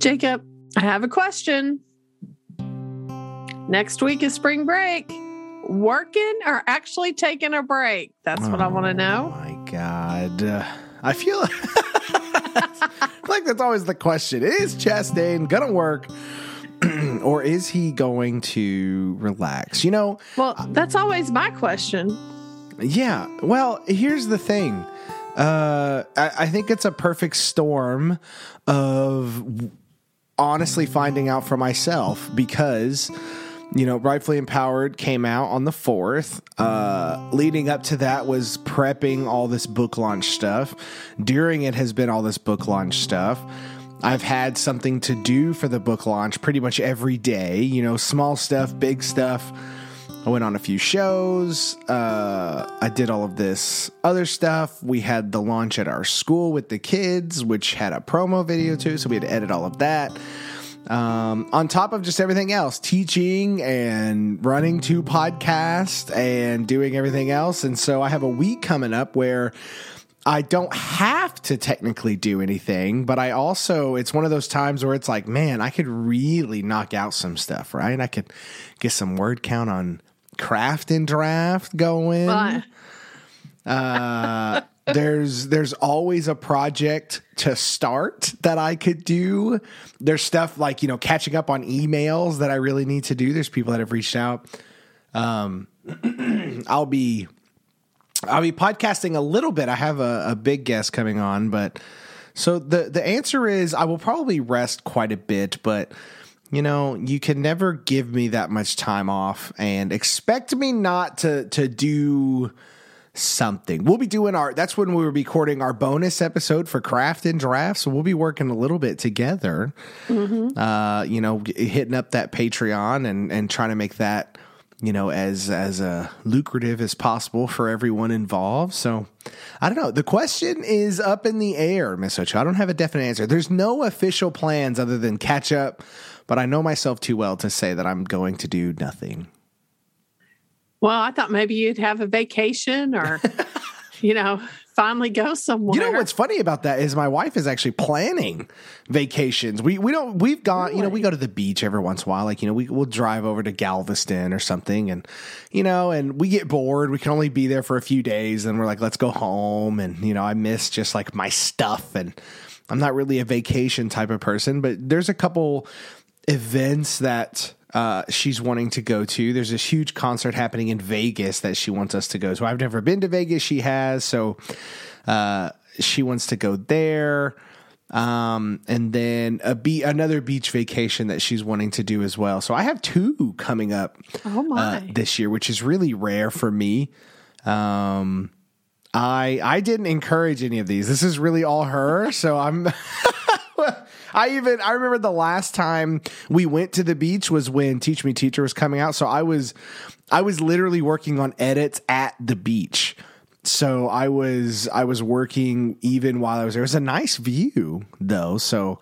Jacob, I have a question. Next week is spring break. Working or actually taking a break? That's what I want to know. Oh my God. Uh, I feel like that's always the question. Is Chastain going to work or is he going to relax? You know, Well, that's always my question. yeah. Well, here's the thing. Uh, I, I think it's a perfect storm of honestly finding out for myself because you know rightfully empowered came out on the 4th uh leading up to that was prepping all this book launch stuff. During it has been all this book launch stuff. I've had something to do for the book launch pretty much every day, you know, small stuff, big stuff. I went on a few shows. Uh, I did all of this other stuff. We had the launch at our school with the kids, which had a promo video too. So we had to edit all of that. Um, on top of just everything else, teaching and running two podcasts and doing everything else. And so I have a week coming up where I don't have to technically do anything, but I also, it's one of those times where it's like, man, I could really knock out some stuff, right? I could get some word count on craft and draft going. Uh, there's there's always a project to start that I could do. There's stuff like you know catching up on emails that I really need to do. There's people that have reached out. Um, I'll be I'll be podcasting a little bit. I have a, a big guest coming on, but so the the answer is I will probably rest quite a bit, but you know, you can never give me that much time off and expect me not to to do something. We'll be doing our that's when we were recording our bonus episode for craft and draft. So we'll be working a little bit together. Uh, you know, hitting up that Patreon and and trying to make that you know as as uh, lucrative as possible for everyone involved. So I don't know. The question is up in the air, Miss Ochoa. I don't have a definite answer. There's no official plans other than catch up, but I know myself too well to say that I'm going to do nothing. well, I thought maybe you'd have a vacation or, you know, finally go somewhere. You know what's funny about that is my wife is actually planning vacations. We we don't we've gone you know we go to the beach every once in a while. Like you know we we'll drive over to Galveston or something, and you know and we get bored. We can only be there for a few days, and we're like let's go home. And you know I miss just like my stuff, and I'm not really a vacation type of person, but there's a couple events that uh, she's wanting to go to. There's this huge concert happening in Vegas that she wants us to go to. So I've never been to Vegas. She has, so uh, she wants to go there. Um, and then a be another beach vacation that she's wanting to do as well. So I have two coming up Oh my. uh, this year, which is really rare for me. Um, I I didn't encourage any of these. This is really all her. So I'm. I even I remember the last time we went to the beach was when Teach Me Teacher was coming out. So I was I was literally working on edits at the beach. So I was I was working even while I was there. It was a nice view though. So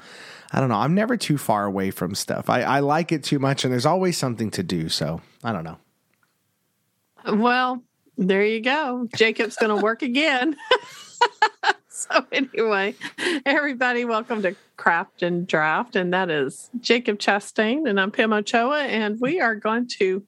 I don't know. I'm never too far away from stuff. I, I like it too much and there's always something to do. So I don't know. Well, there you go. Jacob's going to work again. so, anyway, everybody, welcome to Craft and Draft. And that is Jacob Chastain, and I'm Pam Ochoa. And we are going to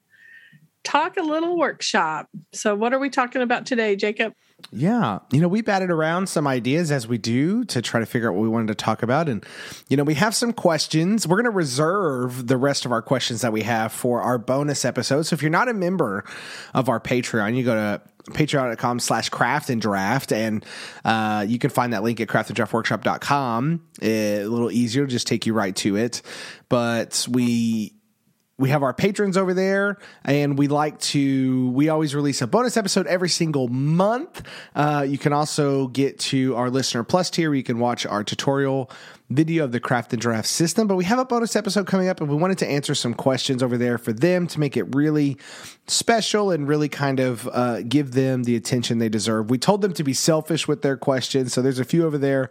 talk a little workshop. So, what are we talking about today, Jacob? Yeah. You know, we batted around some ideas as we do to try to figure out what we wanted to talk about. And, you know, we have some questions. We're going to reserve the rest of our questions that we have for our bonus episode. So if you're not a member of our Patreon, you go to patreon.com slash craft and draft. And uh, you can find that link at craftanddraftworkshop.com a little easier just take you right to it. But we we have our patrons over there and we like to we always release a bonus episode every single month. Uh, you can also get to our listener plus tier where you can watch our tutorial video of the craft and draft system. But we have a bonus episode coming up and we wanted to answer some questions over there for them to make it really special and really kind of uh, give them the attention they deserve. We told them to be selfish with their questions so there's a few over there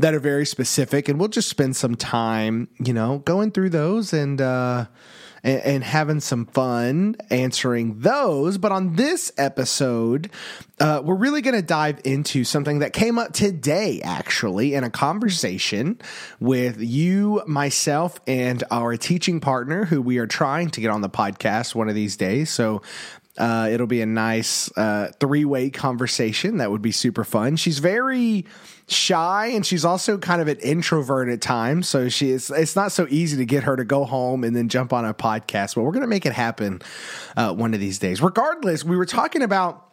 that are very specific, and we'll just spend some time, you know, going through those and uh, and, having some fun answering those. But on this episode, uh, we're really going to dive into something that came up today, actually, in a conversation with you, myself, and our teaching partner, who we are trying to get on the podcast one of these days. So uh, it'll be a nice uh, three way conversation that would be super fun. She's very shy and she's also kind of an introvert at times. So she is, it's not so easy to get her to go home and then jump on a podcast, but we're going to make it happen uh, one of these days. Regardless, we were talking about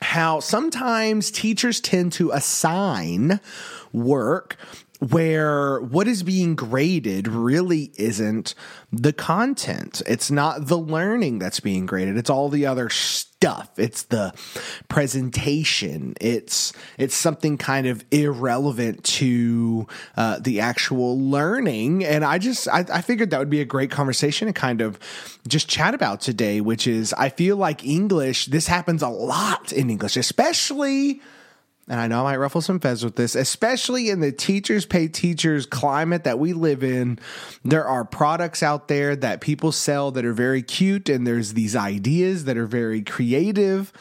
how sometimes teachers tend to assign work where what is being graded really isn't the content. It's not the learning that's being graded. It's all the other stuff. It's the presentation. It's it's something kind of irrelevant to uh, the actual learning. And I just I, I figured that would be a great conversation to kind of just chat about today. Which is I feel like English. This happens a lot in English, especially and I know I might ruffle some feathers with this, especially in the teachers pay teachers climate that we live in. There are products out there that people sell that are very cute, and there's these ideas that are very creative.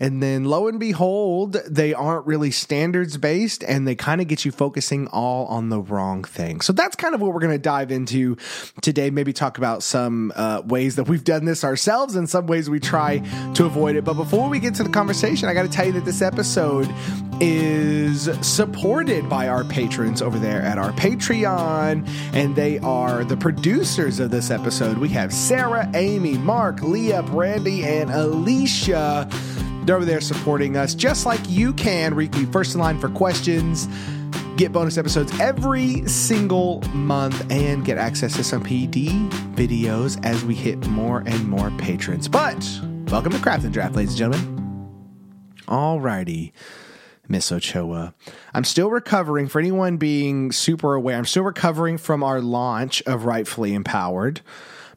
And then lo and behold, they aren't really standards based and they kind of get you focusing all on the wrong thing. So that's kind of what we're going to dive into today. Maybe talk about some uh, ways that we've done this ourselves and some ways we try to avoid it. But before we get to the conversation, I got to tell you that this episode is supported by our patrons over there at our Patreon, and they are the producers of this episode. We have Sarah, Amy, Mark, Leah, Brandy, and Alicia. They're over there supporting us just like you can. Where be first in line for questions, get bonus episodes every single month, and get access to some PD videos as we hit more and more patrons. But welcome to Craft and Draft, ladies and gentlemen. Alrighty. Miss Ochoa. I'm still recovering for anyone being super aware. I'm still recovering from our launch of Rightfully Empowered.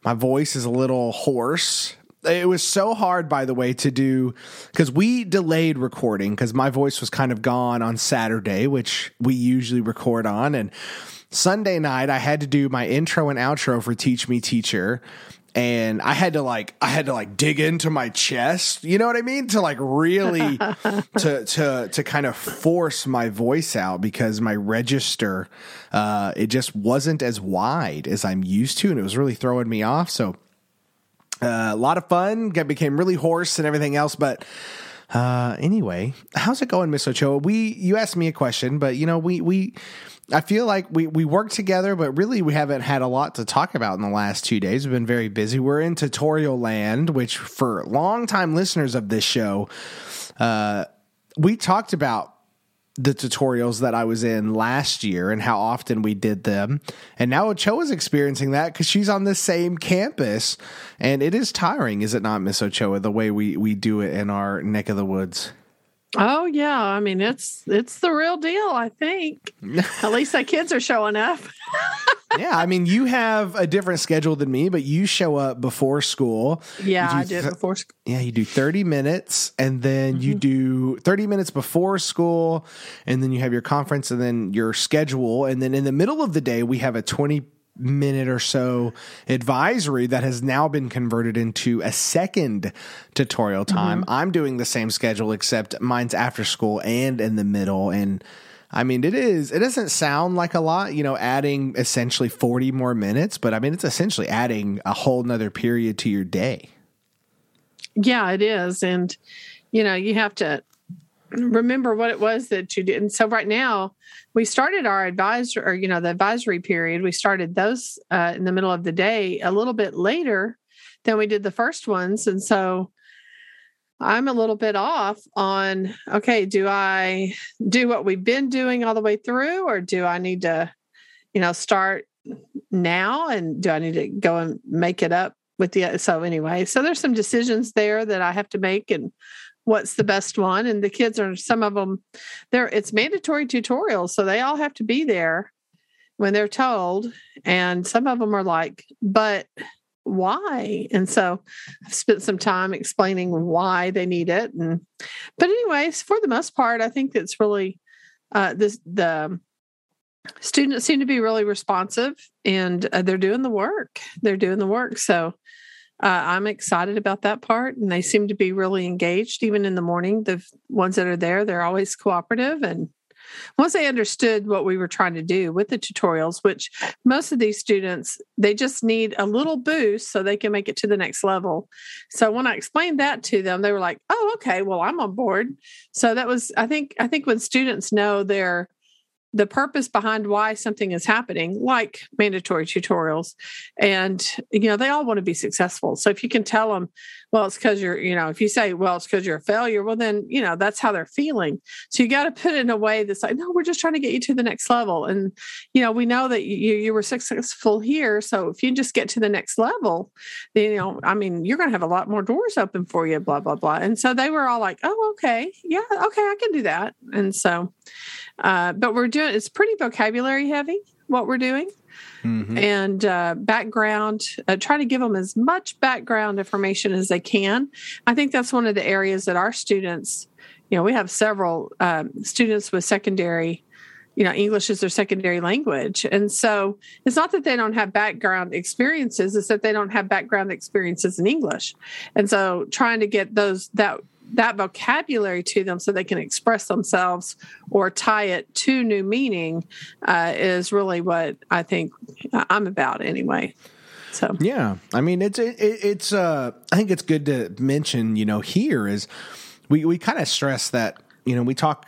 My voice is a little hoarse it was so hard by the way to do because we delayed recording because my voice was kind of gone on saturday which we usually record on and sunday night i had to do my intro and outro for teach me teacher and i had to like i had to like dig into my chest you know what i mean to like really to to to kind of force my voice out because my register uh it just wasn't as wide as i'm used to and it was really throwing me off so uh, a lot of fun. Got became really hoarse and everything else, but. Uh, anyway, how's it going, Miss Ochoa? We you asked me a question, but you know we we I feel like we we work together, but really we haven't had a lot to talk about in the last two days. We've been very busy. We're in tutorial land, which for longtime listeners of this show, uh, we talked about the tutorials that I was in last year and how often we did them. And now Ochoa is experiencing that because she's on the same campus. And it is tiring, is it not, Miss Ochoa, the way we, we do it in our neck of the woods? Oh yeah, I mean it's it's the real deal. I think at least the kids are showing up. yeah, I mean you have a different schedule than me, but you show up before school. Yeah, do I did th- before school. Yeah, you do thirty minutes, and then mm-hmm. you do thirty minutes before school, and then you have your conference, and then your schedule, and then in the middle of the day we have a twenty minute or so advisory that has now been converted into a second tutorial time. Mm-hmm. I'm doing the same schedule except mine's after school and in the middle and I mean it is it doesn't sound like a lot, you know, adding essentially 40 more minutes, but I mean it's essentially adding a whole nother period to your day. Yeah, it is and you know, you have to remember what it was that you did. And so right now we started our advisor or, you know, the advisory period. We started those uh, in the middle of the day a little bit later than we did the first ones. And so I'm a little bit off on, okay, do I do what we've been doing all the way through or do I need to, you know, start now and do I need to go and make it up with the so anyway so there's some decisions there that i have to make and what's the best one and the kids are some of them they're it's mandatory tutorials so they all have to be there when they're told and some of them are like but why and so i've spent some time explaining why they need it and but anyways for the most part i think it's really uh this the students seem to be really responsive and uh, they're doing the work. They're doing the work. So uh, I'm excited about that part. And they seem to be really engaged, even in the morning. The ones that are there, they're always cooperative and once they understood what we were trying to do with the tutorials which most of these students they just need a little boost so they can make it to the next level so when i explained that to them they were like oh okay well i'm on board so that was i think i think when students know they're the purpose behind why something is happening like mandatory tutorials and you know they all want to be successful. So if you can tell them well it's because you're you know if you say well it's because you're a failure well then you know that's how they're feeling. So you got to put it in a way that's like no we're just trying to get you to the next level and you know we know that you you were successful here so if you just get to the next level then you know i mean you're going to have a lot more doors open for you blah blah blah. And so they were all like oh okay. Yeah okay i can do that. And so uh, but we're doing it's pretty vocabulary heavy what we're doing. Mm-hmm. and uh, background uh, try to give them as much background information as they can. I think that's one of the areas that our students you know we have several um, students with secondary you know english is their secondary language. And so it's not that they don't have background experiences it's that they don't have background experiences in english. And so trying to get those that that vocabulary to them so they can express themselves or tie it to new meaning uh, is really what I think I'm about anyway. So. Yeah, I mean it's it, it's uh, I think it's good to mention you know here is we we kind of stress that you know we talk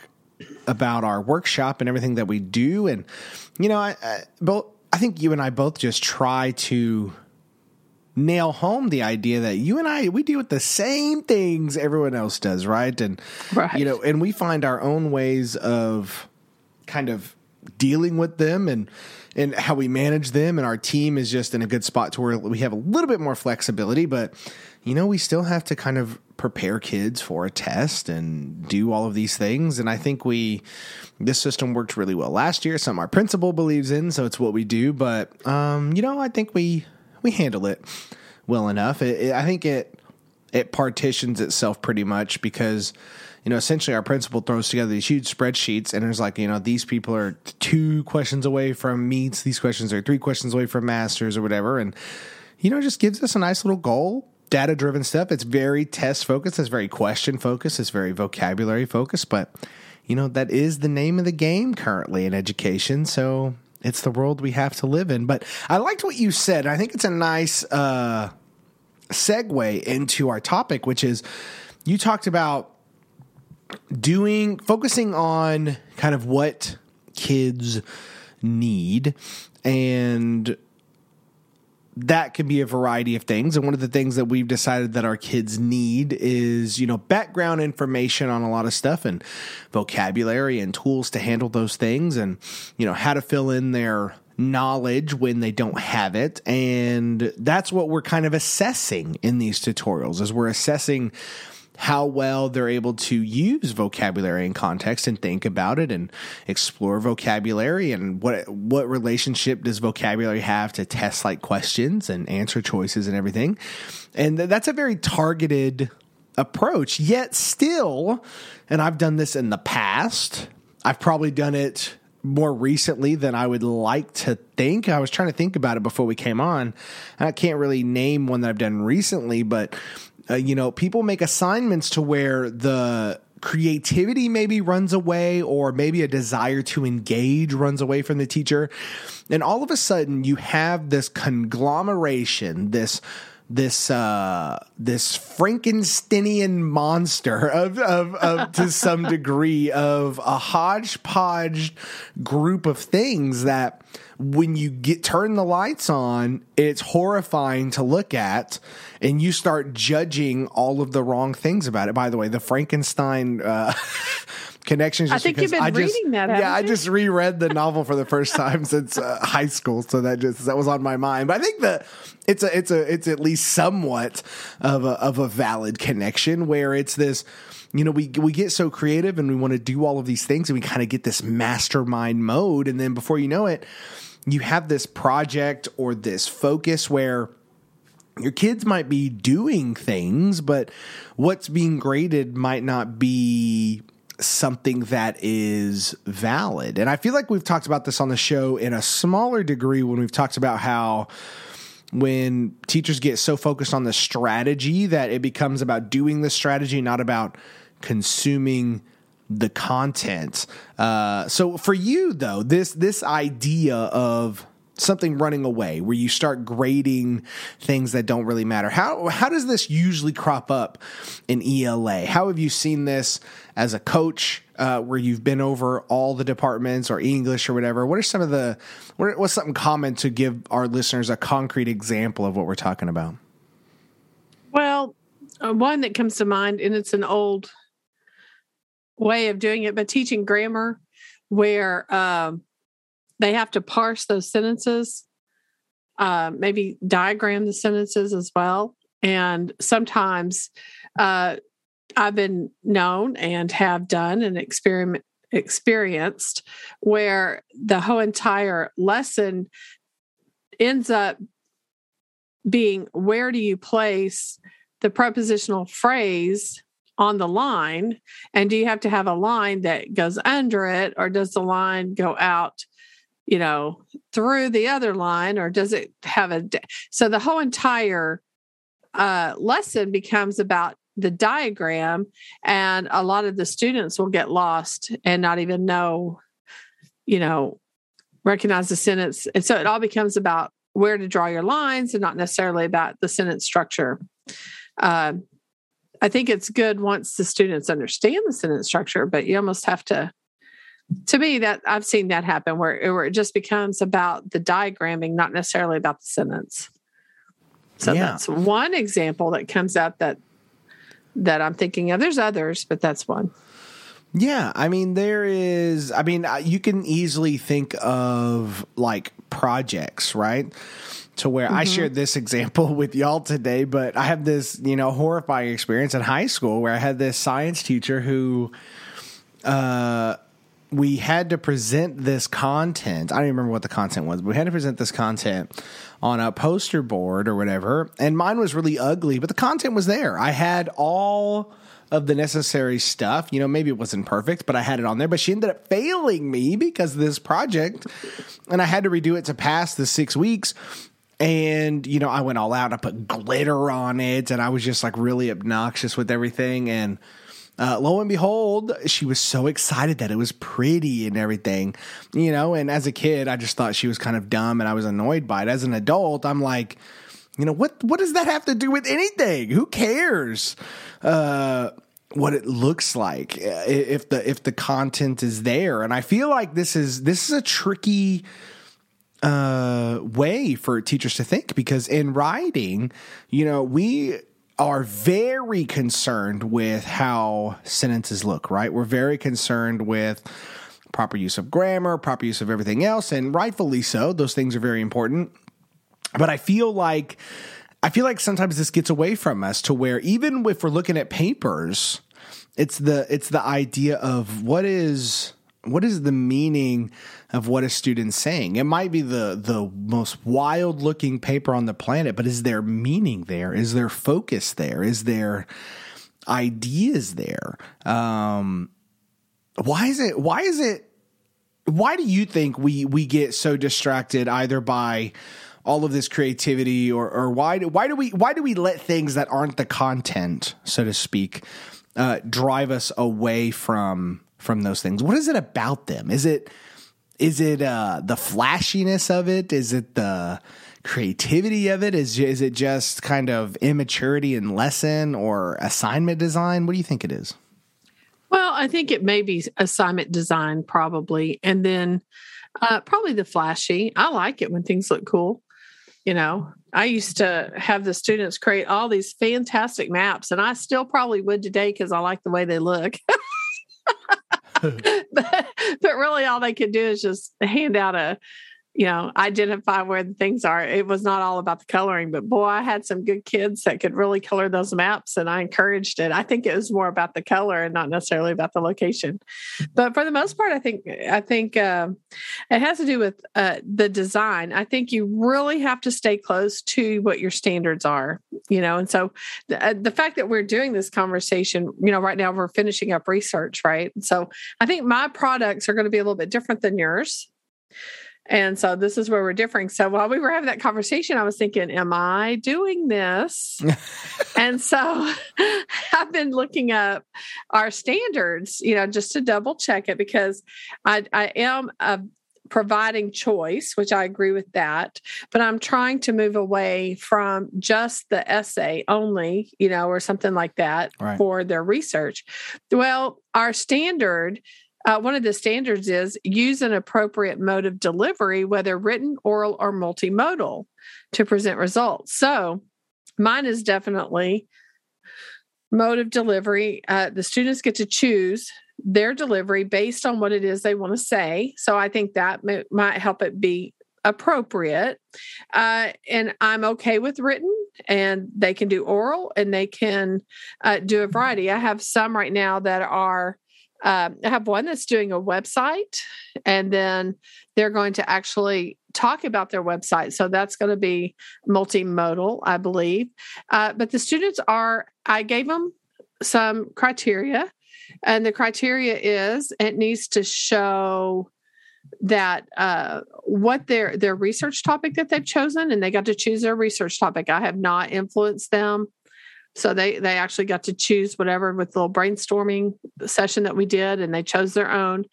about our workshop and everything that we do. And you know I, I both I think you and I both just try to nail home the idea that you and I we deal with the same things everyone else does, right? And right. you know, and we find our own ways of kind of dealing with them and and how we manage them and our team is just in a good spot to where we have a little bit more flexibility, but you know, we still have to kind of prepare kids for a test and do all of these things. And I think we, this system worked really well last year. Some our principal believes in, so it's what we do. But, um, you know, I think we we handle it well enough. It, it, I think it it partitions itself pretty much because you know essentially our principal throws together these huge spreadsheets and there's like you know these people are two questions away from meets, these questions are three questions away from masters or whatever, and you know just gives us a nice little goal. Data driven stuff. It's very test focused. It's very question focused. It's very vocabulary focused. But you know that is the name of the game currently in education. So it's the world we have to live in. But I liked what you said. I think it's a nice uh, segue into our topic, which is you talked about doing, focusing on kind of what kids need and that can be a variety of things. And one of the things that we've decided that our kids need is, you know, background information on a lot of stuff and vocabulary and tools to handle those things and, you know, how to fill in their knowledge when they don't have it. And that's what we're kind of assessing in these tutorials is we're assessing how well they're able to use vocabulary in context and think about it and explore vocabulary and what what relationship does vocabulary have to test like questions and answer choices and everything. And that's a very targeted approach. Yet still, and I've done this in the past. I've probably done it more recently than I would like to think. I was trying to think about it before we came on. I can't really name one that I've done recently, but uh, you know, people make assignments to where the creativity maybe runs away or maybe a desire to engage runs away from the teacher. And all of a sudden you have this conglomeration, this this uh, this Frankensteinian monster of, of, of to some degree of a hodgepodge group of things that when you get turn the lights on, it's horrifying to look at, and you start judging all of the wrong things about it. By the way, the Frankenstein uh, connections. I think you've been I reading just, that. Yeah? I just reread the novel for the first time since uh, high school, so that just that was on my mind. But I think that it's a it's a it's at least somewhat of a of a valid connection where it's this you know, we we get so creative and we want to do all of these things and we kind of get this mastermind mode and then before you know it, you have this project or this focus where your kids might be doing things, but what's being graded might not be something that is valid. And I feel like we've talked about this on the show in a smaller degree when we've talked about how when teachers get so focused on the strategy that it becomes about doing the strategy, not about consuming the content. Uh, so for you though, this this idea of something running away where you start grading things that don't really matter. How how does this usually crop up in ELA? How have you seen this as a coach uh, where you've been over all the departments or English or whatever? What are some of the what, what's something common to give our listeners a concrete example of what we're talking about? Well, uh, one that comes to mind, and it's an old way of doing it, but teaching grammar where um, they have to parse those sentences, uh, maybe diagram the sentences as well. And sometimes uh, I've been known and have done an experiment experienced where the whole entire lesson ends up being where do you place the prepositional phrase on the line and do you have to have a line that goes under it or does the line go out you know, through the other line, or does it have a? So the whole entire uh, lesson becomes about the diagram, and a lot of the students will get lost and not even know, you know, recognize the sentence. And so it all becomes about where to draw your lines and not necessarily about the sentence structure. Uh, I think it's good once the students understand the sentence structure, but you almost have to to me that i've seen that happen where, where it just becomes about the diagramming not necessarily about the sentence. So yeah. that's one example that comes out that that i'm thinking of. There's others but that's one. Yeah i mean there is i mean you can easily think of like projects right to where mm-hmm. I shared this example with y'all today, but I have this, you know, horrifying experience in high school where I had this science teacher who uh we had to present this content. I don't even remember what the content was, but we had to present this content on a poster board or whatever. And mine was really ugly, but the content was there. I had all of the necessary stuff. You know, maybe it wasn't perfect, but I had it on there. But she ended up failing me because of this project. And I had to redo it to pass the six weeks. And, you know, I went all out. I put glitter on it and I was just like really obnoxious with everything. And, uh, lo and behold, she was so excited that it was pretty and everything, you know. And as a kid, I just thought she was kind of dumb and I was annoyed by it. As an adult, I'm like, you know, what what does that have to do with anything? Who cares? Uh, what it looks like uh, if the if the content is there and i feel like this is this is a tricky uh way for teachers to think because in writing you know we are very concerned with how sentences look, right? We're very concerned with proper use of grammar, proper use of everything else, and rightfully so. Those things are very important. But I feel like I feel like sometimes this gets away from us to where even if we're looking at papers, it's the it's the idea of what is what is the meaning of what a student's saying? It might be the the most wild looking paper on the planet, but is there meaning there? Is there focus there? Is there ideas there? Um, why is it? Why is it? Why do you think we we get so distracted either by all of this creativity or or why do why do we why do we let things that aren't the content, so to speak, uh, drive us away from from those things? What is it about them? Is it is it uh, the flashiness of it? Is it the creativity of it? Is is it just kind of immaturity in lesson or assignment design? What do you think it is? Well, I think it may be assignment design probably, and then uh, probably the flashy. I like it when things look cool. You know, I used to have the students create all these fantastic maps, and I still probably would today because I like the way they look. but, but really all they could do is just hand out a you know, identify where the things are. It was not all about the coloring, but boy, I had some good kids that could really color those maps and I encouraged it. I think it was more about the color and not necessarily about the location. But for the most part, I think, I think uh, it has to do with uh, the design. I think you really have to stay close to what your standards are, you know, and so the, uh, the fact that we're doing this conversation, you know, right now we're finishing up research, right? So I think my products are going to be a little bit different than yours and so this is where we're differing. So while we were having that conversation, I was thinking, am I doing this? and so I've been looking up our standards, you know, just to double check it because I, I am a providing choice, which I agree with that, but I'm trying to move away from just the essay only, you know, or something like that right. for their research. Well, our standard uh, one of the standards is use an appropriate mode of delivery, whether written, oral, or multimodal, to present results. So mine is definitely mode of delivery. Uh, the students get to choose their delivery based on what it is they want to say. So I think that may, might help it be appropriate. Uh, and I'm okay with written, and they can do oral and they can uh, do a variety. I have some right now that are um, I have one that's doing a website, and then they're going to actually talk about their website. So that's going to be multimodal, I believe. Uh, but the students are, I gave them some criteria, and the criteria is it needs to show that uh, what their their research topic that they've chosen and they got to choose their research topic i have not influenced them so they they actually got to choose whatever with the little brainstorming session that we did, and they chose their own.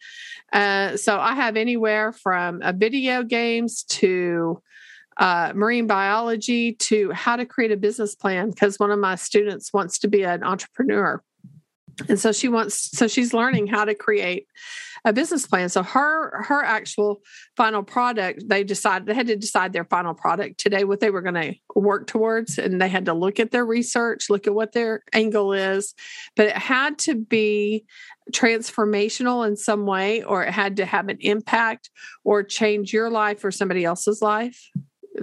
Uh, so I have anywhere from a video games to uh, marine biology to how to create a business plan because one of my students wants to be an entrepreneur and so she wants so she's learning how to create a business plan. So her her actual final product, they decided they had to decide their final product today, what they were going to work towards, and they had to look at their research, look at what their angle is, but it had to be transformational in some way, or it had to have an impact or change your life or somebody else's life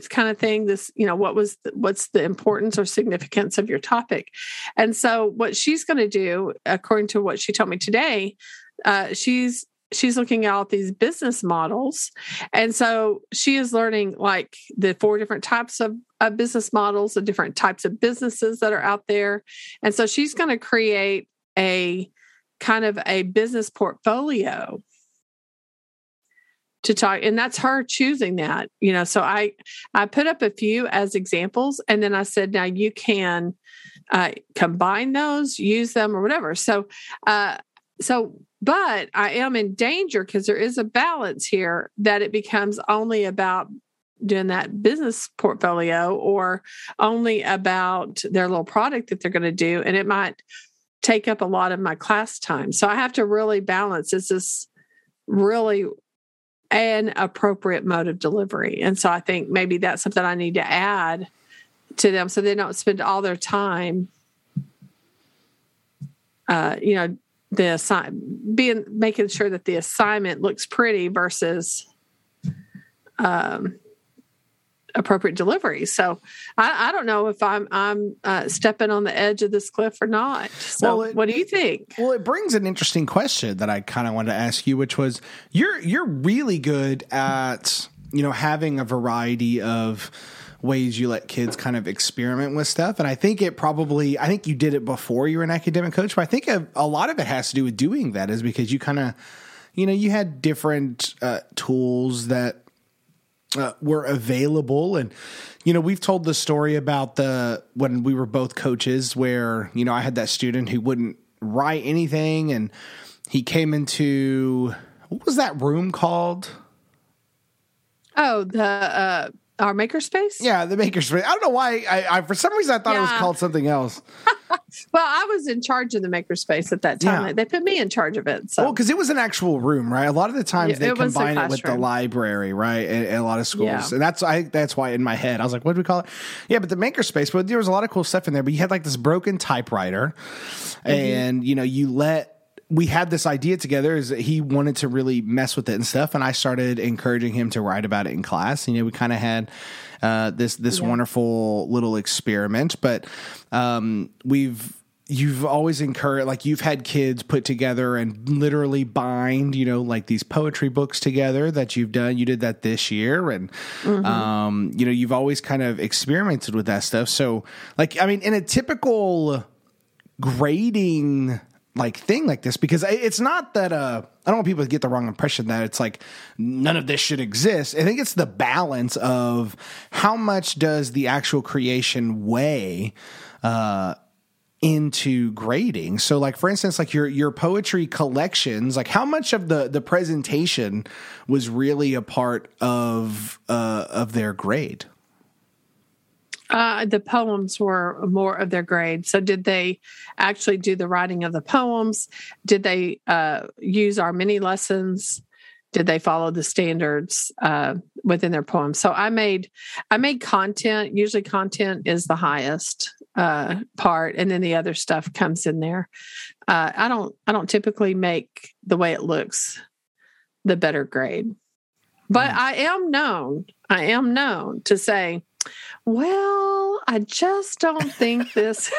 kind of thing this you know what was the, what's the importance or significance of your topic. And so what she's going to do according to what she told me today uh, she's she's looking at these business models. And so she is learning like the four different types of, of business models the different types of businesses that are out there. And so she's going to create a kind of a business portfolio to talk and that's her choosing that you know so i i put up a few as examples and then i said now you can uh, combine those use them or whatever so uh so but I am in danger because there is a balance here that it becomes only about doing that business portfolio or only about their little product that they're going to do. And it might take up a lot of my class time. So I have to really balance is this really an appropriate mode of delivery? And so I think maybe that's something I need to add to them so they don't spend all their time uh, you know, the assign being making sure that the assignment looks pretty versus um, appropriate delivery. So I, I, don't know if I'm I'm uh, stepping on the edge of this cliff or not. So well, it, what do you think? Well, it brings an interesting question that I kind of wanted to ask you, which was you're you're really good at you know having a variety of ways you let kids kind of experiment with stuff. And I think it probably, I think you did it before you were an academic coach, but I think a, a lot of it has to do with doing that is because you kind of, you know, you had different uh, tools that uh, were available. And, you know, we've told the story about the, when we were both coaches where, you know, I had that student who wouldn't write anything and he came into, what was that room called? Oh, the, uh, our makerspace? Yeah, the makerspace. I don't know why. I, I for some reason I thought yeah. it was called something else. well, I was in charge of the makerspace at that time. Yeah. They put me in charge of it. So. Well, because it was an actual room, right? A lot of the times yeah, they combine it with the library, right? In, in a lot of schools, and that's I that's why in my head I was like, what do we call it? Yeah, but the makerspace. But there was a lot of cool stuff in there. But you had like this broken typewriter, mm-hmm. and you know you let we had this idea together is that he wanted to really mess with it and stuff and i started encouraging him to write about it in class you know we kind of had uh, this this yeah. wonderful little experiment but um, we've you've always encouraged like you've had kids put together and literally bind you know like these poetry books together that you've done you did that this year and mm-hmm. um, you know you've always kind of experimented with that stuff so like i mean in a typical grading like thing like this because it's not that uh I don't want people to get the wrong impression that it's like none of this should exist. I think it's the balance of how much does the actual creation weigh uh into grading. So like for instance like your your poetry collections, like how much of the the presentation was really a part of uh of their grade? Uh, the poems were more of their grade. So, did they actually do the writing of the poems? Did they uh, use our mini lessons? Did they follow the standards uh, within their poems? So, I made I made content. Usually, content is the highest uh, part, and then the other stuff comes in there. Uh, I don't I don't typically make the way it looks the better grade, but mm. I am known I am known to say well, I just don't think this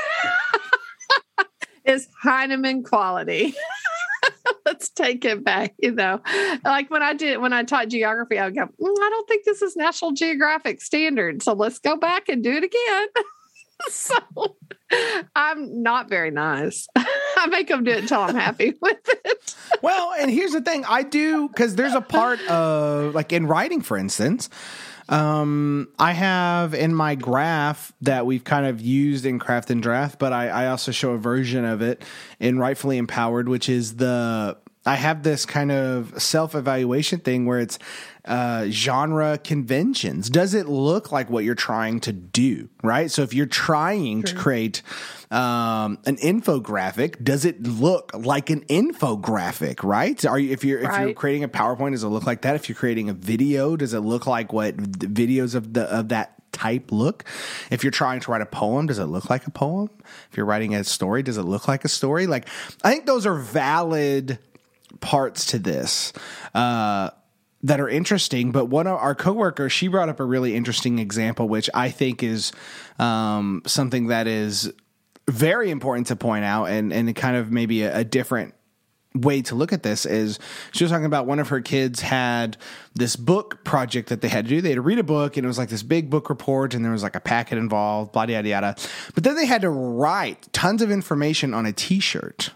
is Heinemann quality. Let's take it back. You know, like when I did when I taught geography, I would go, mm, I don't think this is National Geographic standard. So let's go back and do it again. so I'm not very nice. I make them do it until I'm happy with it. well, and here's the thing I do because there's a part of like in writing, for instance, um, I have in my graph that we've kind of used in Craft and Draft, but I, I also show a version of it in Rightfully Empowered, which is the I have this kind of self evaluation thing where it's uh, genre conventions. Does it look like what you're trying to do? Right. So if you're trying to create um, an infographic, does it look like an infographic? Right. Are you if you're right. if you're creating a PowerPoint, does it look like that? If you're creating a video, does it look like what videos of the of that type look. If you're trying to write a poem, does it look like a poem? If you're writing a story, does it look like a story? Like, I think those are valid parts to this uh, that are interesting. But one of our coworkers, she brought up a really interesting example, which I think is um, something that is very important to point out, and and kind of maybe a, a different way to look at this is she was talking about one of her kids had this book project that they had to do. They had to read a book and it was like this big book report and there was like a packet involved, blah, yada, yada. But then they had to write tons of information on a t shirt.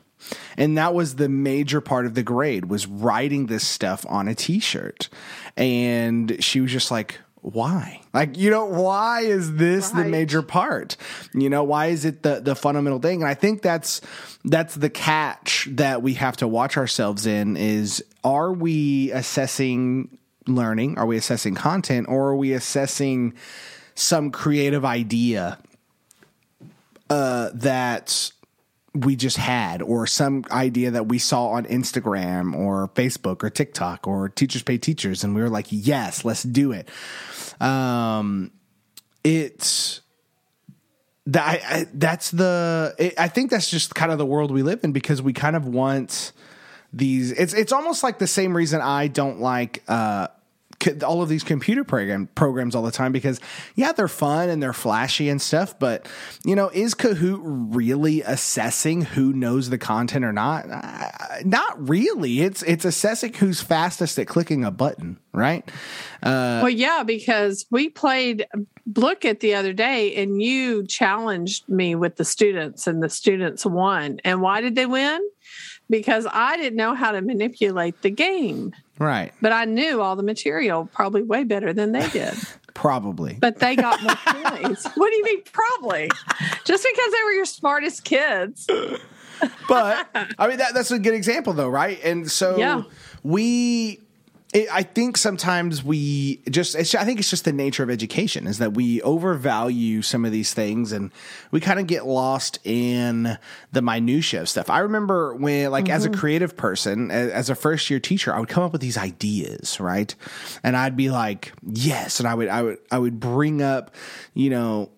And that was the major part of the grade was writing this stuff on a t-shirt. And she was just like, why? Like, you know, why is this right. the major part? You know, why is it the the fundamental thing? And I think that's that's the catch that we have to watch ourselves in is are we assessing learning? Are we assessing content or are we assessing some creative idea uh, that we just had or some idea that we saw on Instagram or Facebook or TikTok or Teachers Pay Teachers and we were like, "Yes, let's do it." Um it's that I, that's the it, I think that's just kind of the world we live in because we kind of want these it's it's almost like the same reason I don't like uh all of these computer program programs all the time because yeah, they're fun and they're flashy and stuff, but you know, is Kahoot really assessing who knows the content or not? Uh, not really. It's it's assessing who's fastest at clicking a button, right? Uh, well, yeah, because we played Blooket the other day and you challenged me with the students and the students won. And why did they win? Because I didn't know how to manipulate the game. Right. But I knew all the material probably way better than they did. probably. But they got more points. What do you mean, probably? Just because they were your smartest kids. but I mean that that's a good example though, right? And so yeah. we it, I think sometimes we just, I think it's just the nature of education is that we overvalue some of these things and we kind of get lost in the minutia of stuff. I remember when, like, mm-hmm. as a mm-hmm. creative person, as a first year teacher, I would come up with these ideas, right? And I'd be like, yes. And I would, I would, I would bring up, you know,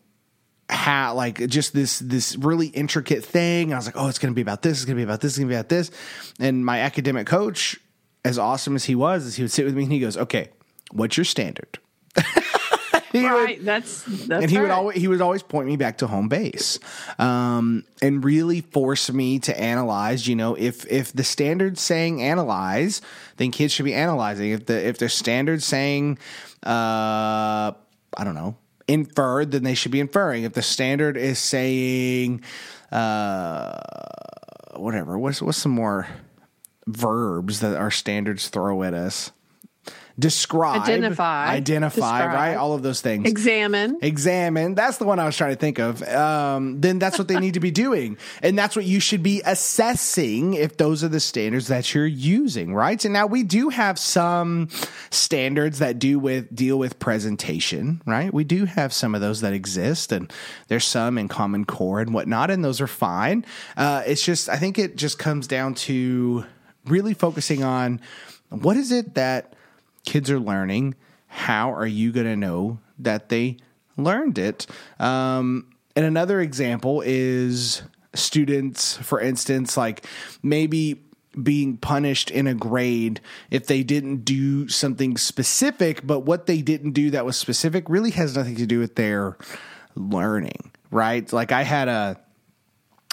how like just this this really intricate thing. And I was like, oh, it's going to be about this. It's going to be about this. It's going to be about this. And my academic coach, as awesome as he was, is he would sit with me and he goes, okay, what's your standard? right. Would, that's, that's and he right. would always he would always point me back to home base, um, and really force me to analyze. You know, if if the standard saying analyze, then kids should be analyzing. If the if the standard saying, uh, I don't know, inferred, then they should be inferring. If the standard is saying, uh, whatever, what's what's some more verbs that our standards throw at us? describe, identify, identify, describe, right? All of those things. Examine, examine. That's the one I was trying to think of. Um, then that's what they need to be doing, and that's what you should be assessing if those are the standards that you're using, right? And now we do have some standards that do with deal with presentation, right? We do have some of those that exist, and there's some in Common Core and whatnot, and those are fine. Uh, it's just I think it just comes down to really focusing on what is it that kids are learning, how are you going to know that they learned it? Um, and another example is students, for instance, like maybe being punished in a grade if they didn't do something specific, but what they didn't do that was specific really has nothing to do with their learning, right? Like I had a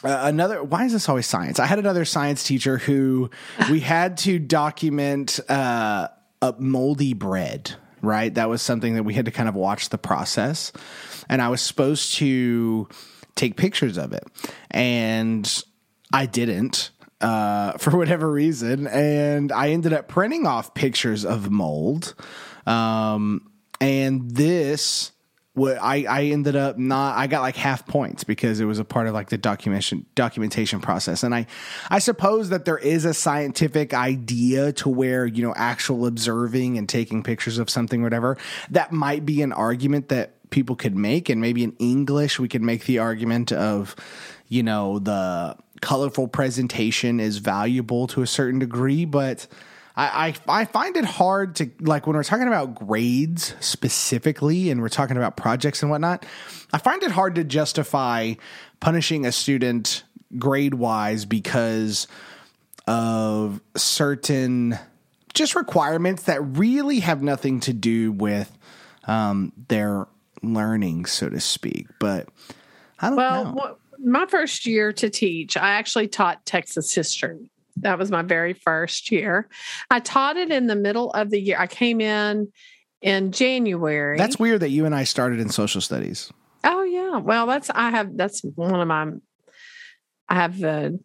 uh, another why is this always science i had another science teacher who we had to document uh, a moldy bread, right? That was something that we had to kind of watch the process. And I was supposed to take pictures of it. And I didn't uh, for whatever reason. And I ended up printing off pictures of mold. Um, and this what I, I ended up not I got like half points because it was a part of like the documentation documentation process. And I I suppose that there is a scientific idea to where, you know, actual observing and taking pictures of something, whatever, that might be an argument that people could make. And maybe in English we could make the argument of, you know, the colorful presentation is valuable to a certain degree, but I, I, I find it hard to like when we're talking about grades specifically and we're talking about projects and whatnot. I find it hard to justify punishing a student grade wise because of certain just requirements that really have nothing to do with um, their learning, so to speak. But I don't well, know. Well, my first year to teach, I actually taught Texas history. That was my very first year. I taught it in the middle of the year. I came in in January. That's weird that you and I started in social studies. Oh yeah. Well, that's I have that's one of my I have a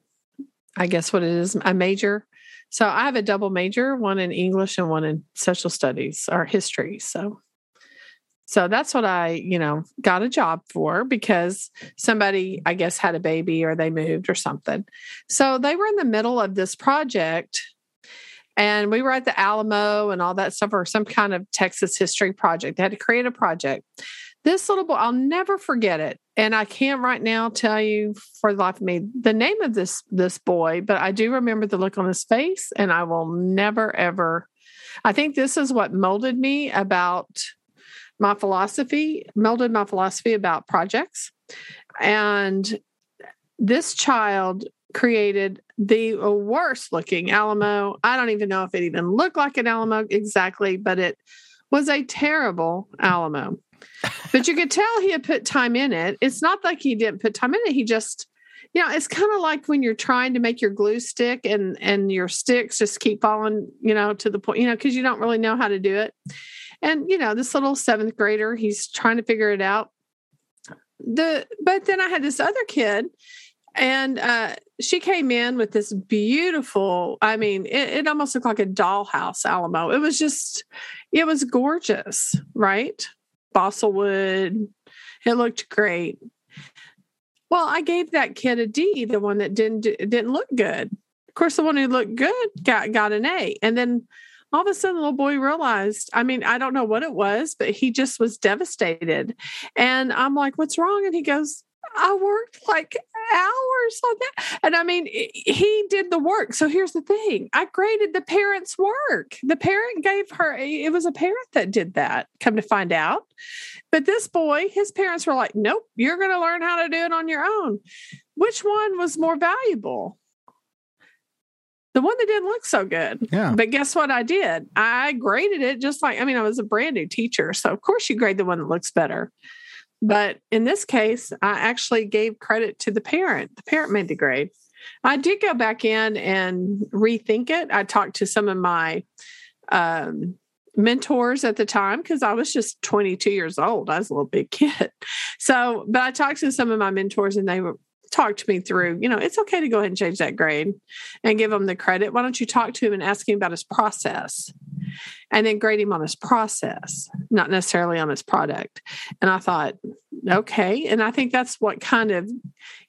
I guess what it is a major. So I have a double major, one in English and one in social studies or history. So so that's what I, you know, got a job for because somebody, I guess, had a baby or they moved or something. So they were in the middle of this project and we were at the Alamo and all that stuff or some kind of Texas history project. They had to create a project. This little boy, I'll never forget it. And I can't right now tell you for the life of me the name of this this boy, but I do remember the look on his face and I will never ever I think this is what molded me about my philosophy, melded my philosophy about projects. And this child created the worst looking Alamo. I don't even know if it even looked like an Alamo exactly, but it was a terrible Alamo. but you could tell he had put time in it. It's not like he didn't put time in it. He just, you know, it's kind of like when you're trying to make your glue stick and and your sticks just keep falling, you know, to the point, you know, because you don't really know how to do it. And, you know, this little seventh grader, he's trying to figure it out. The but then I had this other kid and uh, she came in with this beautiful i mean it, it, almost looked like a dollhouse alamo. It was just it was gorgeous right? Balsa wood. It looked great. Well i gave that kid a d the one that didn't didn't look good. Of course the one who looked good got got an a. And then all of a sudden the little boy realized i mean i don't know what it was but he just was devastated and i'm like what's wrong and he goes I worked like hours on that. And I mean, he did the work. So here's the thing I graded the parent's work. The parent gave her, it was a parent that did that, come to find out. But this boy, his parents were like, nope, you're going to learn how to do it on your own. Which one was more valuable? The one that didn't look so good. Yeah. But guess what I did? I graded it just like, I mean, I was a brand new teacher. So, of course, you grade the one that looks better. But in this case, I actually gave credit to the parent. The parent made the grade. I did go back in and rethink it. I talked to some of my um, mentors at the time because I was just 22 years old. I was a little big kid. So, but I talked to some of my mentors and they were talked me through, you know, it's okay to go ahead and change that grade and give him the credit. Why don't you talk to him and ask him about his process? and then grade him on his process, not necessarily on his product. And I thought, okay. And I think that's what kind of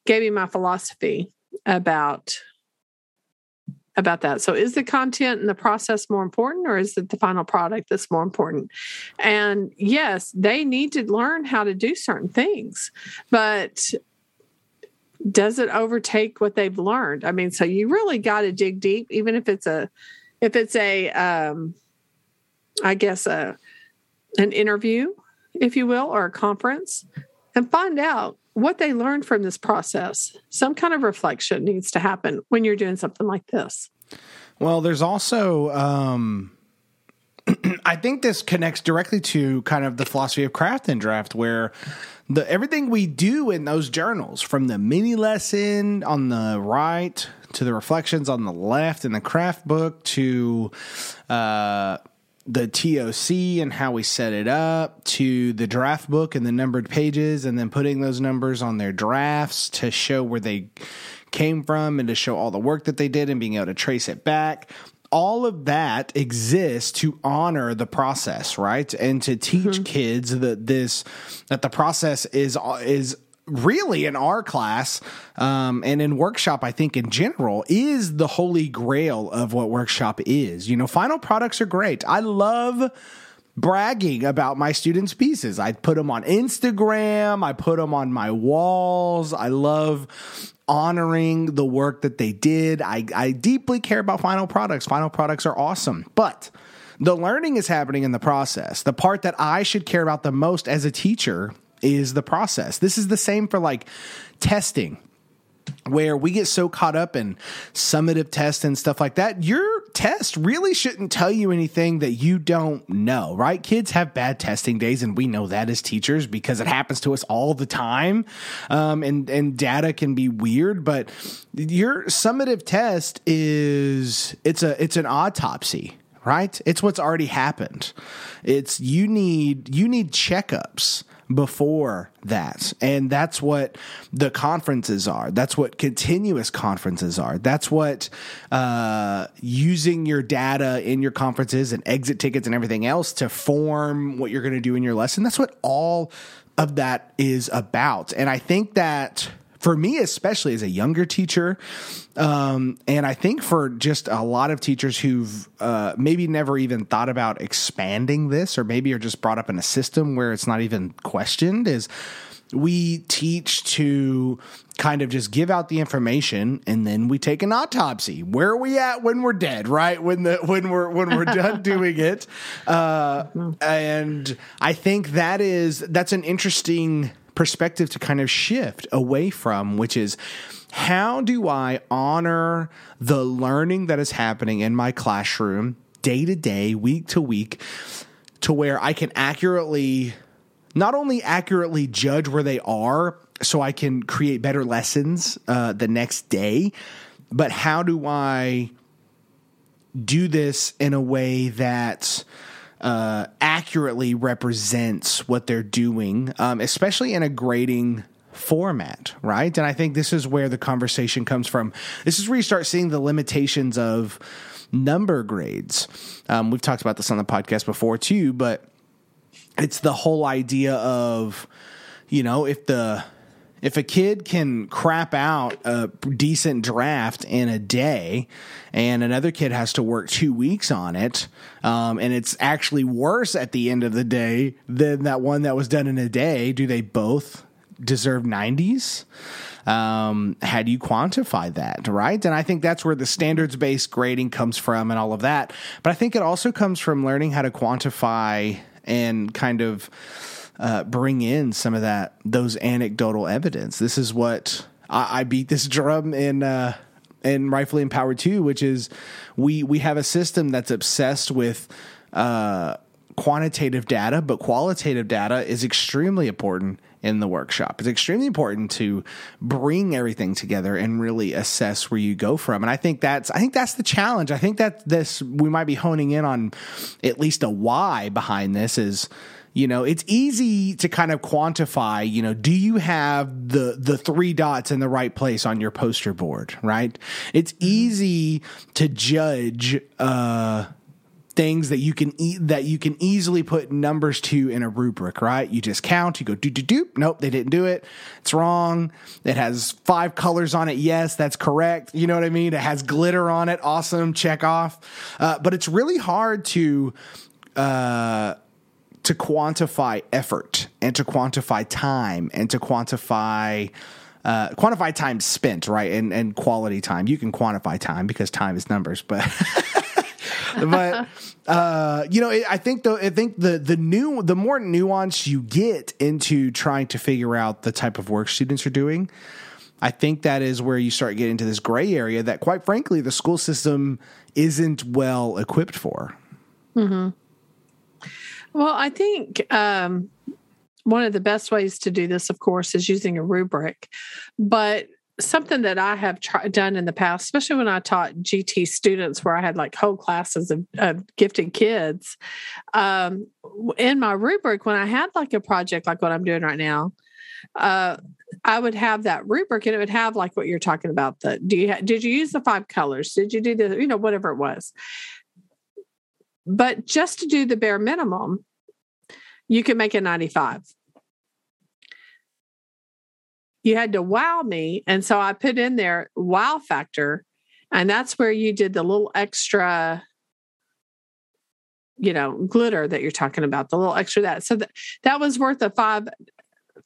gave me my philosophy about about that. So is the content and the process more important or is it the final product that's more important? And yes, they need to learn how to do certain things. But does it overtake what they've learned? I mean, so you really got to dig deep even if it's a if it's a um I guess, a, an interview, if you will, or a conference, and find out what they learned from this process. Some kind of reflection needs to happen when you're doing something like this. Well, there's also, um, I think this connects directly to kind of the philosophy of craft and draft, where the everything we do in those journals, from the mini lesson on the right to the reflections on the left in the craft book to uh, the TOC and how we set it up to the draft book and the numbered pages, and then putting those numbers on their drafts to show where they came from and to show all the work that they did and being able to trace it back. All of that exists to honor the process, right? And to teach mm-hmm. kids that this that the process is is really in our class um, and in workshop i think in general is the holy grail of what workshop is you know final products are great i love bragging about my students pieces. I put them on instagram i put them on my walls. I love honoring the work that they did. I, I deeply care about final products. Final products are awesome. But the learning is happening in the process. The part that i should care about the most as a teacher is the process. This is the same for like testing where we get so caught up in summative tests and stuff like that, your test really shouldn't tell you anything that you don't know, right? Kids have bad testing days, and we know that as teachers because it happens to us all the time. Um, and and data can be weird, but your summative test is it's a it's an autopsy right it's what's already happened it's you need you need checkups before that. And that's what the conferences are. That's what continuous conferences are. That's what uh, using your data in your conferences and exit tickets and everything else to form what you're going to do in your lesson. That's what all of that is about. And I think that for me, especially as a younger teacher, um, and I think for just a lot of teachers who've uh, maybe never even thought about expanding this, or maybe are just brought up in a system where it's not even questioned, is we teach to kind of just give out the information and then we take an autopsy. Where are we at when we're dead, right? When the when we're when we're done doing it. Uh, and I think that is that's an interesting perspective to kind of shift away from, which is how do I honor the learning that is happening in my classroom day to day, week to week, to where I can accurately, not only accurately judge where they are so I can create better lessons uh, the next day, but how do I do this in a way that uh, accurately represents what they're doing, um, especially in a grading format, right? And I think this is where the conversation comes from. This is where you start seeing the limitations of number grades. Um, we've talked about this on the podcast before too, but it's the whole idea of, you know, if the if a kid can crap out a decent draft in a day and another kid has to work two weeks on it um, and it's actually worse at the end of the day than that one that was done in a day do they both deserve 90s? Um, how do you quantify that, right? And I think that's where the standards based grading comes from and all of that. But I think it also comes from learning how to quantify and kind of uh, bring in some of that, those anecdotal evidence. This is what I, I beat this drum in. Uh, and rightfully empowered too, which is we we have a system that's obsessed with uh, quantitative data, but qualitative data is extremely important in the workshop. It's extremely important to bring everything together and really assess where you go from. And I think that's I think that's the challenge. I think that this we might be honing in on at least a why behind this is you know it's easy to kind of quantify you know do you have the the three dots in the right place on your poster board right it's easy to judge uh things that you can e- that you can easily put numbers to in a rubric, right? You just count, you go do do do. Nope, they didn't do it. It's wrong. It has five colors on it. Yes, that's correct. You know what I mean? It has glitter on it. Awesome. Check off. Uh, but it's really hard to. Uh, to quantify effort and to quantify time and to quantify uh, quantify time spent, right? And and quality time. You can quantify time because time is numbers, but but uh, you know, I think the I think the the new the more nuance you get into trying to figure out the type of work students are doing, I think that is where you start getting into this gray area that, quite frankly, the school system isn't well equipped for. Mm-hmm. Well, I think um, one of the best ways to do this, of course, is using a rubric. But something that I have tried, done in the past, especially when I taught GT students, where I had like whole classes of, of gifted kids. Um, in my rubric, when I had like a project like what I'm doing right now, uh, I would have that rubric, and it would have like what you're talking about. The do you ha- did you use the five colors? Did you do the you know whatever it was? But just to do the bare minimum, you can make a 95 you had to wow me. And so I put in there wow factor. And that's where you did the little extra, you know, glitter that you're talking about, the little extra that. So that, that was worth a five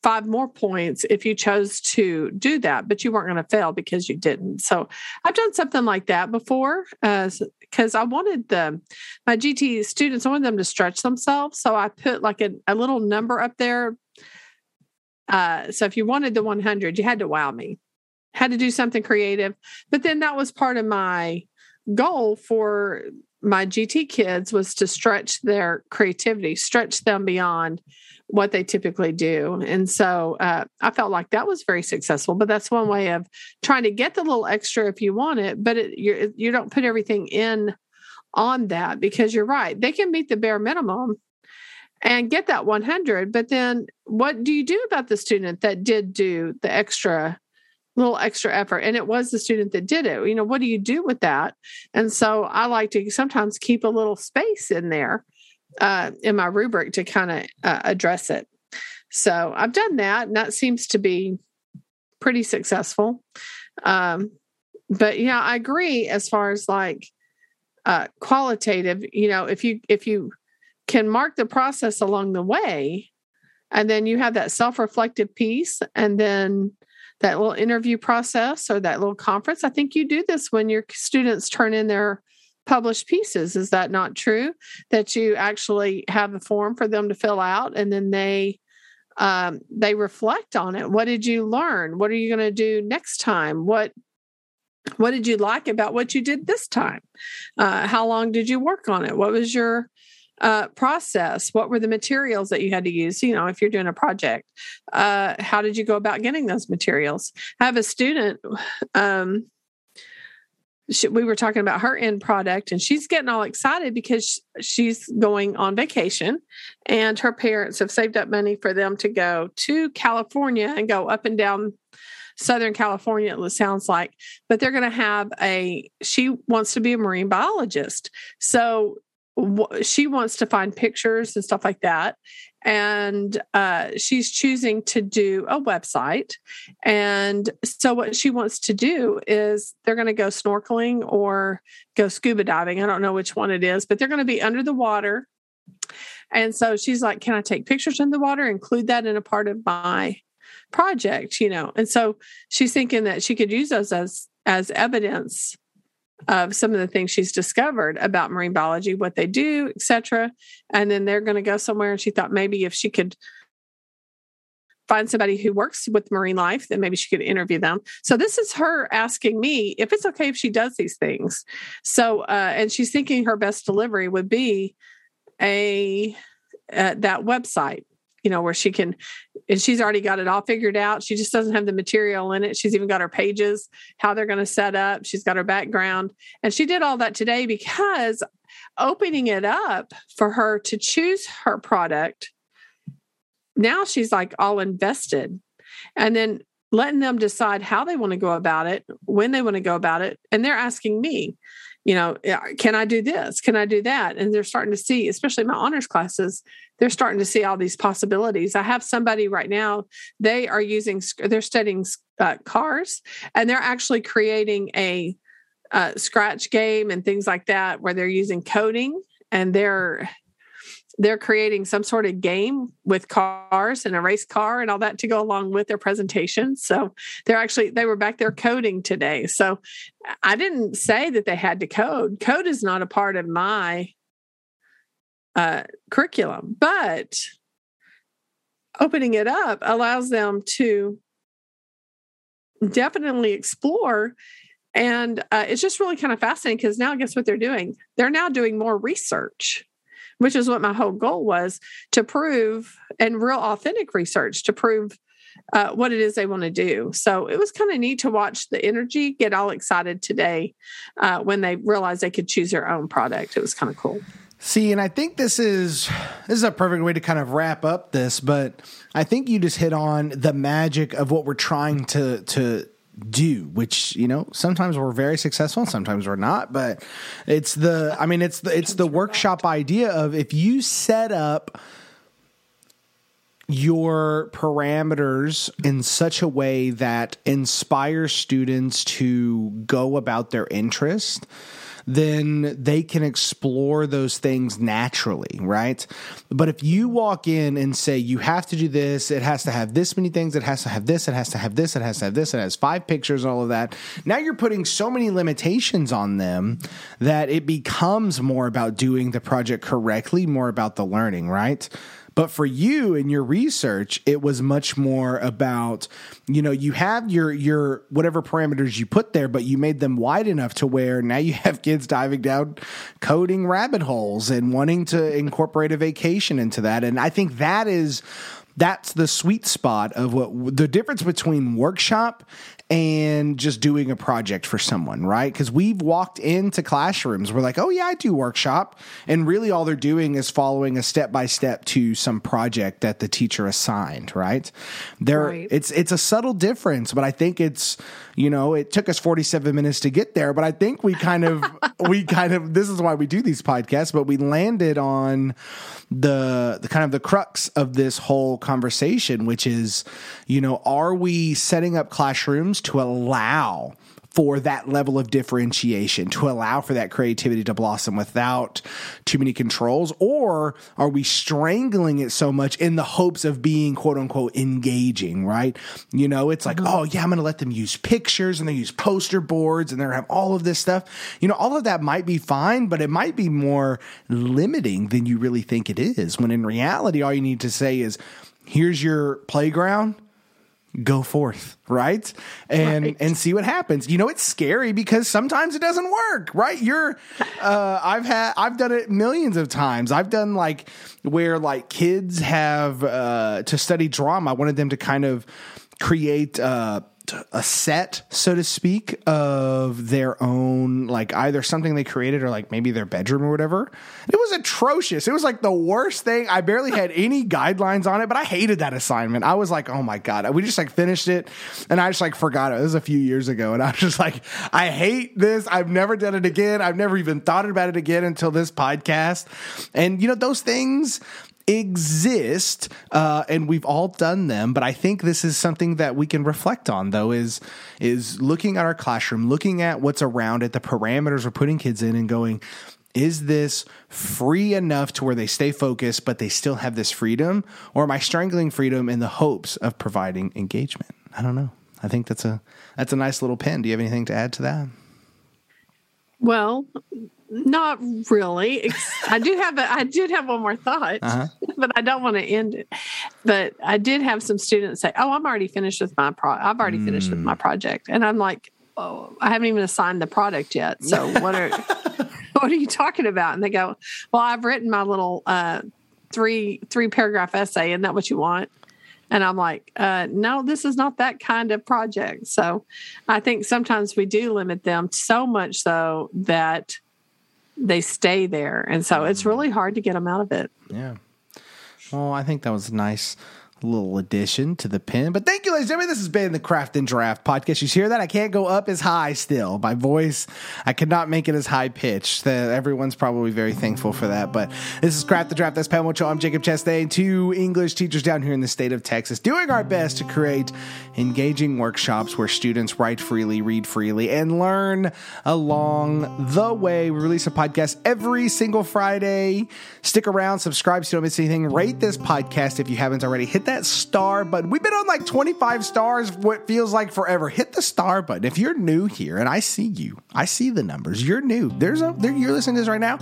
five more points if you chose to do that, but you weren't going to fail because you didn't. So I've done something like that before because I wanted the my GT students, I wanted them to stretch themselves. So I put like a, a little number up there uh, so if you wanted the 100, you had to wow me, had to do something creative. But then that was part of my goal for my GT kids was to stretch their creativity, stretch them beyond what they typically do. And so uh, I felt like that was very successful. But that's one way of trying to get the little extra if you want it, but it, you you don't put everything in on that because you're right. They can meet the bare minimum and get that 100 but then what do you do about the student that did do the extra little extra effort and it was the student that did it. You know what do you do with that? And so i like to sometimes keep a little space in there uh, in my rubric to kind of uh, address it. So i've done that and that seems to be pretty successful. Um, but yeah i agree as far as like uh, qualitative you know if you if you can mark the process along the way. And then you have that self reflective piece and then that little interview process or that little conference. I think you do this when your students turn in their published pieces. Is that not true? That you actually have a form for them to fill out and then they um, they reflect on it. What did you learn? What are you going to do next time? What what did you like about what you did this time? Uh, how long did you work on it? What was your uh, process? What were the materials that you had to use? You know, if you're doing a project, uh, how did you go about getting those materials? I have a student. Um, she, we were talking about her end product, and she's getting all excited because she's going on vacation, and her parents have saved up money for them to go to California and go up and down Southern California, it sounds like, but they're going to have a, she wants to be a marine biologist. So she wants to find pictures and stuff like that. And uh, she's choosing to do a website. And so what she wants to do is they're going to go snorkeling or go scuba diving. I don't know which one it is but they're going to be under the water. And so she's like can i take pictures in the water include that in a part of my project, you know. And so she's thinking that she could use those as as evidence of some of the things she's discovered about marine biology, what they do, etc. And then they're going to go somewhere. And she thought maybe if she could find somebody who works with marine life, then maybe she could interview them. So this is her asking me if it's okay if she does these things. So uh, and she's thinking her best delivery would be a uh, that website you know where she can and she's already got it all figured out. She just doesn't have the material in it. She's even got her pages how they're going to set up. She's got her background. And she did all that today because opening it up for her to choose her product now she's like all invested. And then letting them decide how they want to go about it when they want to go about it and they're asking me you know can i do this? Can i do that? And they're starting to see especially my honors classes they're starting to see all these possibilities i have somebody right now they are using they're studying uh, cars and they're actually creating a uh, scratch game and things like that where they're using coding and they're they're creating some sort of game with cars and a race car and all that to go along with their presentation. So they're actually they were back there coding today. So I didn't say that they had to code. Code is not a part of my uh, curriculum, but opening it up allows them to definitely explore and uh, it's just really kind of fascinating because now guess what they're doing they're now doing more research which is what my whole goal was to prove and real authentic research to prove uh, what it is they want to do. So it was kind of neat to watch the energy get all excited today uh, when they realized they could choose their own product. It was kind of cool. See, and I think this is this is a perfect way to kind of wrap up this, but I think you just hit on the magic of what we're trying to to do which you know sometimes we're very successful sometimes we're not but it's the i mean it's the it's the workshop idea of if you set up your parameters in such a way that inspires students to go about their interest then they can explore those things naturally, right? But if you walk in and say, you have to do this, it has to have this many things, it has to have this, it has to have this, it has to have this, it has five pictures, all of that. Now you're putting so many limitations on them that it becomes more about doing the project correctly, more about the learning, right? But for you in your research, it was much more about, you know, you have your your whatever parameters you put there, but you made them wide enough to where now you have kids diving down coding rabbit holes and wanting to incorporate a vacation into that. And I think that is that's the sweet spot of what the difference between workshop and just doing a project for someone, right? Because we've walked into classrooms, we're like, oh, yeah, I do workshop. And really all they're doing is following a step by step to some project that the teacher assigned, right? There, right. it's it's a subtle difference, but I think it's, you know, it took us 47 minutes to get there, but I think we kind of, we kind of, this is why we do these podcasts, but we landed on the the kind of the crux of this whole conversation, which is, you know, are we setting up classrooms to allow for that level of differentiation to allow for that creativity to blossom without too many controls? Or are we strangling it so much in the hopes of being quote unquote engaging, right? You know, it's like, mm-hmm. oh, yeah, I'm going to let them use pictures and they use poster boards and they're have all of this stuff. You know, all of that might be fine, but it might be more limiting than you really think it is. When in reality, all you need to say is, here's your playground go forth right? And right. and see what happens. You know it's scary because sometimes it doesn't work right? You're uh i've had i've done it millions of times. I've done like where like kids have uh to study drama i wanted them to kind of create uh a set, so to speak, of their own, like either something they created or like maybe their bedroom or whatever. It was atrocious. It was like the worst thing. I barely had any guidelines on it, but I hated that assignment. I was like, oh my God. We just like finished it and I just like forgot it. This was a few years ago. And I was just like, I hate this. I've never done it again. I've never even thought about it again until this podcast. And, you know, those things, exist, uh, and we've all done them. But I think this is something that we can reflect on, though, is is looking at our classroom, looking at what's around it, the parameters we're putting kids in, and going, is this free enough to where they stay focused, but they still have this freedom? Or am I strangling freedom in the hopes of providing engagement? I don't know. I think that's a that's a nice little pin. Do you have anything to add to that? Well, not really. I do have a, I did have one more thought, uh-huh. but I don't want to end it. But I did have some students say, "Oh, I'm already finished with my pro. I've already mm. finished with my mm. project," and I'm like, "Oh, I haven't even assigned the product yet. So what are what are you talking about?" And they go, "Well, I've written my little uh, three three paragraph essay. Isn't that what you want?" And I'm like, uh, no, this is not that kind of project. So I think sometimes we do limit them so much so that they stay there. And so it's mm. really hard to get them out of it. Yeah. Well, I think that was nice little addition to the pin. But thank you, ladies and gentlemen. This has been the Craft and Draft podcast. You hear that? I can't go up as high still. My voice, I cannot make it as high pitched. Everyone's probably very thankful for that. But this is Craft the Draft. That's Pamela Ochoa. I'm Jacob Chastain, two English teachers down here in the state of Texas, doing our best to create engaging workshops where students write freely, read freely, and learn along the way. We release a podcast every single Friday. Stick around, subscribe so you don't miss anything. Rate this podcast if you haven't already. Hit that star button. We've been on like 25 stars, what feels like forever. Hit the star button. If you're new here, and I see you, I see the numbers. You're new. There's a there, you're listening to this right now.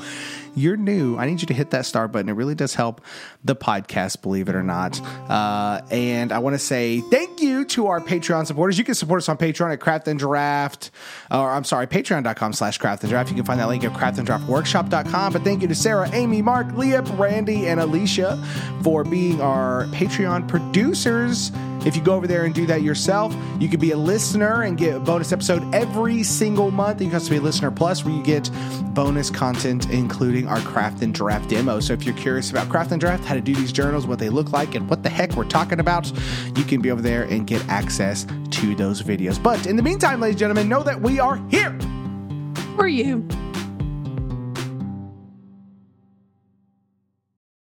You're new. I need you to hit that star button. It really does help the podcast, believe it or not. Uh, and I want to say thank you to our Patreon supporters. You can support us on Patreon at Craft and Draft, or I'm sorry, patreon.com slash craft and draft. You can find that link at craftanddraftworkshop.com. But thank you to Sarah, Amy, Mark, Leah, Randy, and Alicia for being our Patreon producers. If you go over there and do that yourself, you could be a listener and get a bonus episode every single month. You can also be a listener plus where you get bonus content, including our craft and draft demo. So if you're curious about craft and draft, how to do these journals, what they look like, and what the heck we're talking about, you can be over there and get access to those videos. But in the meantime, ladies and gentlemen, know that we are here for you.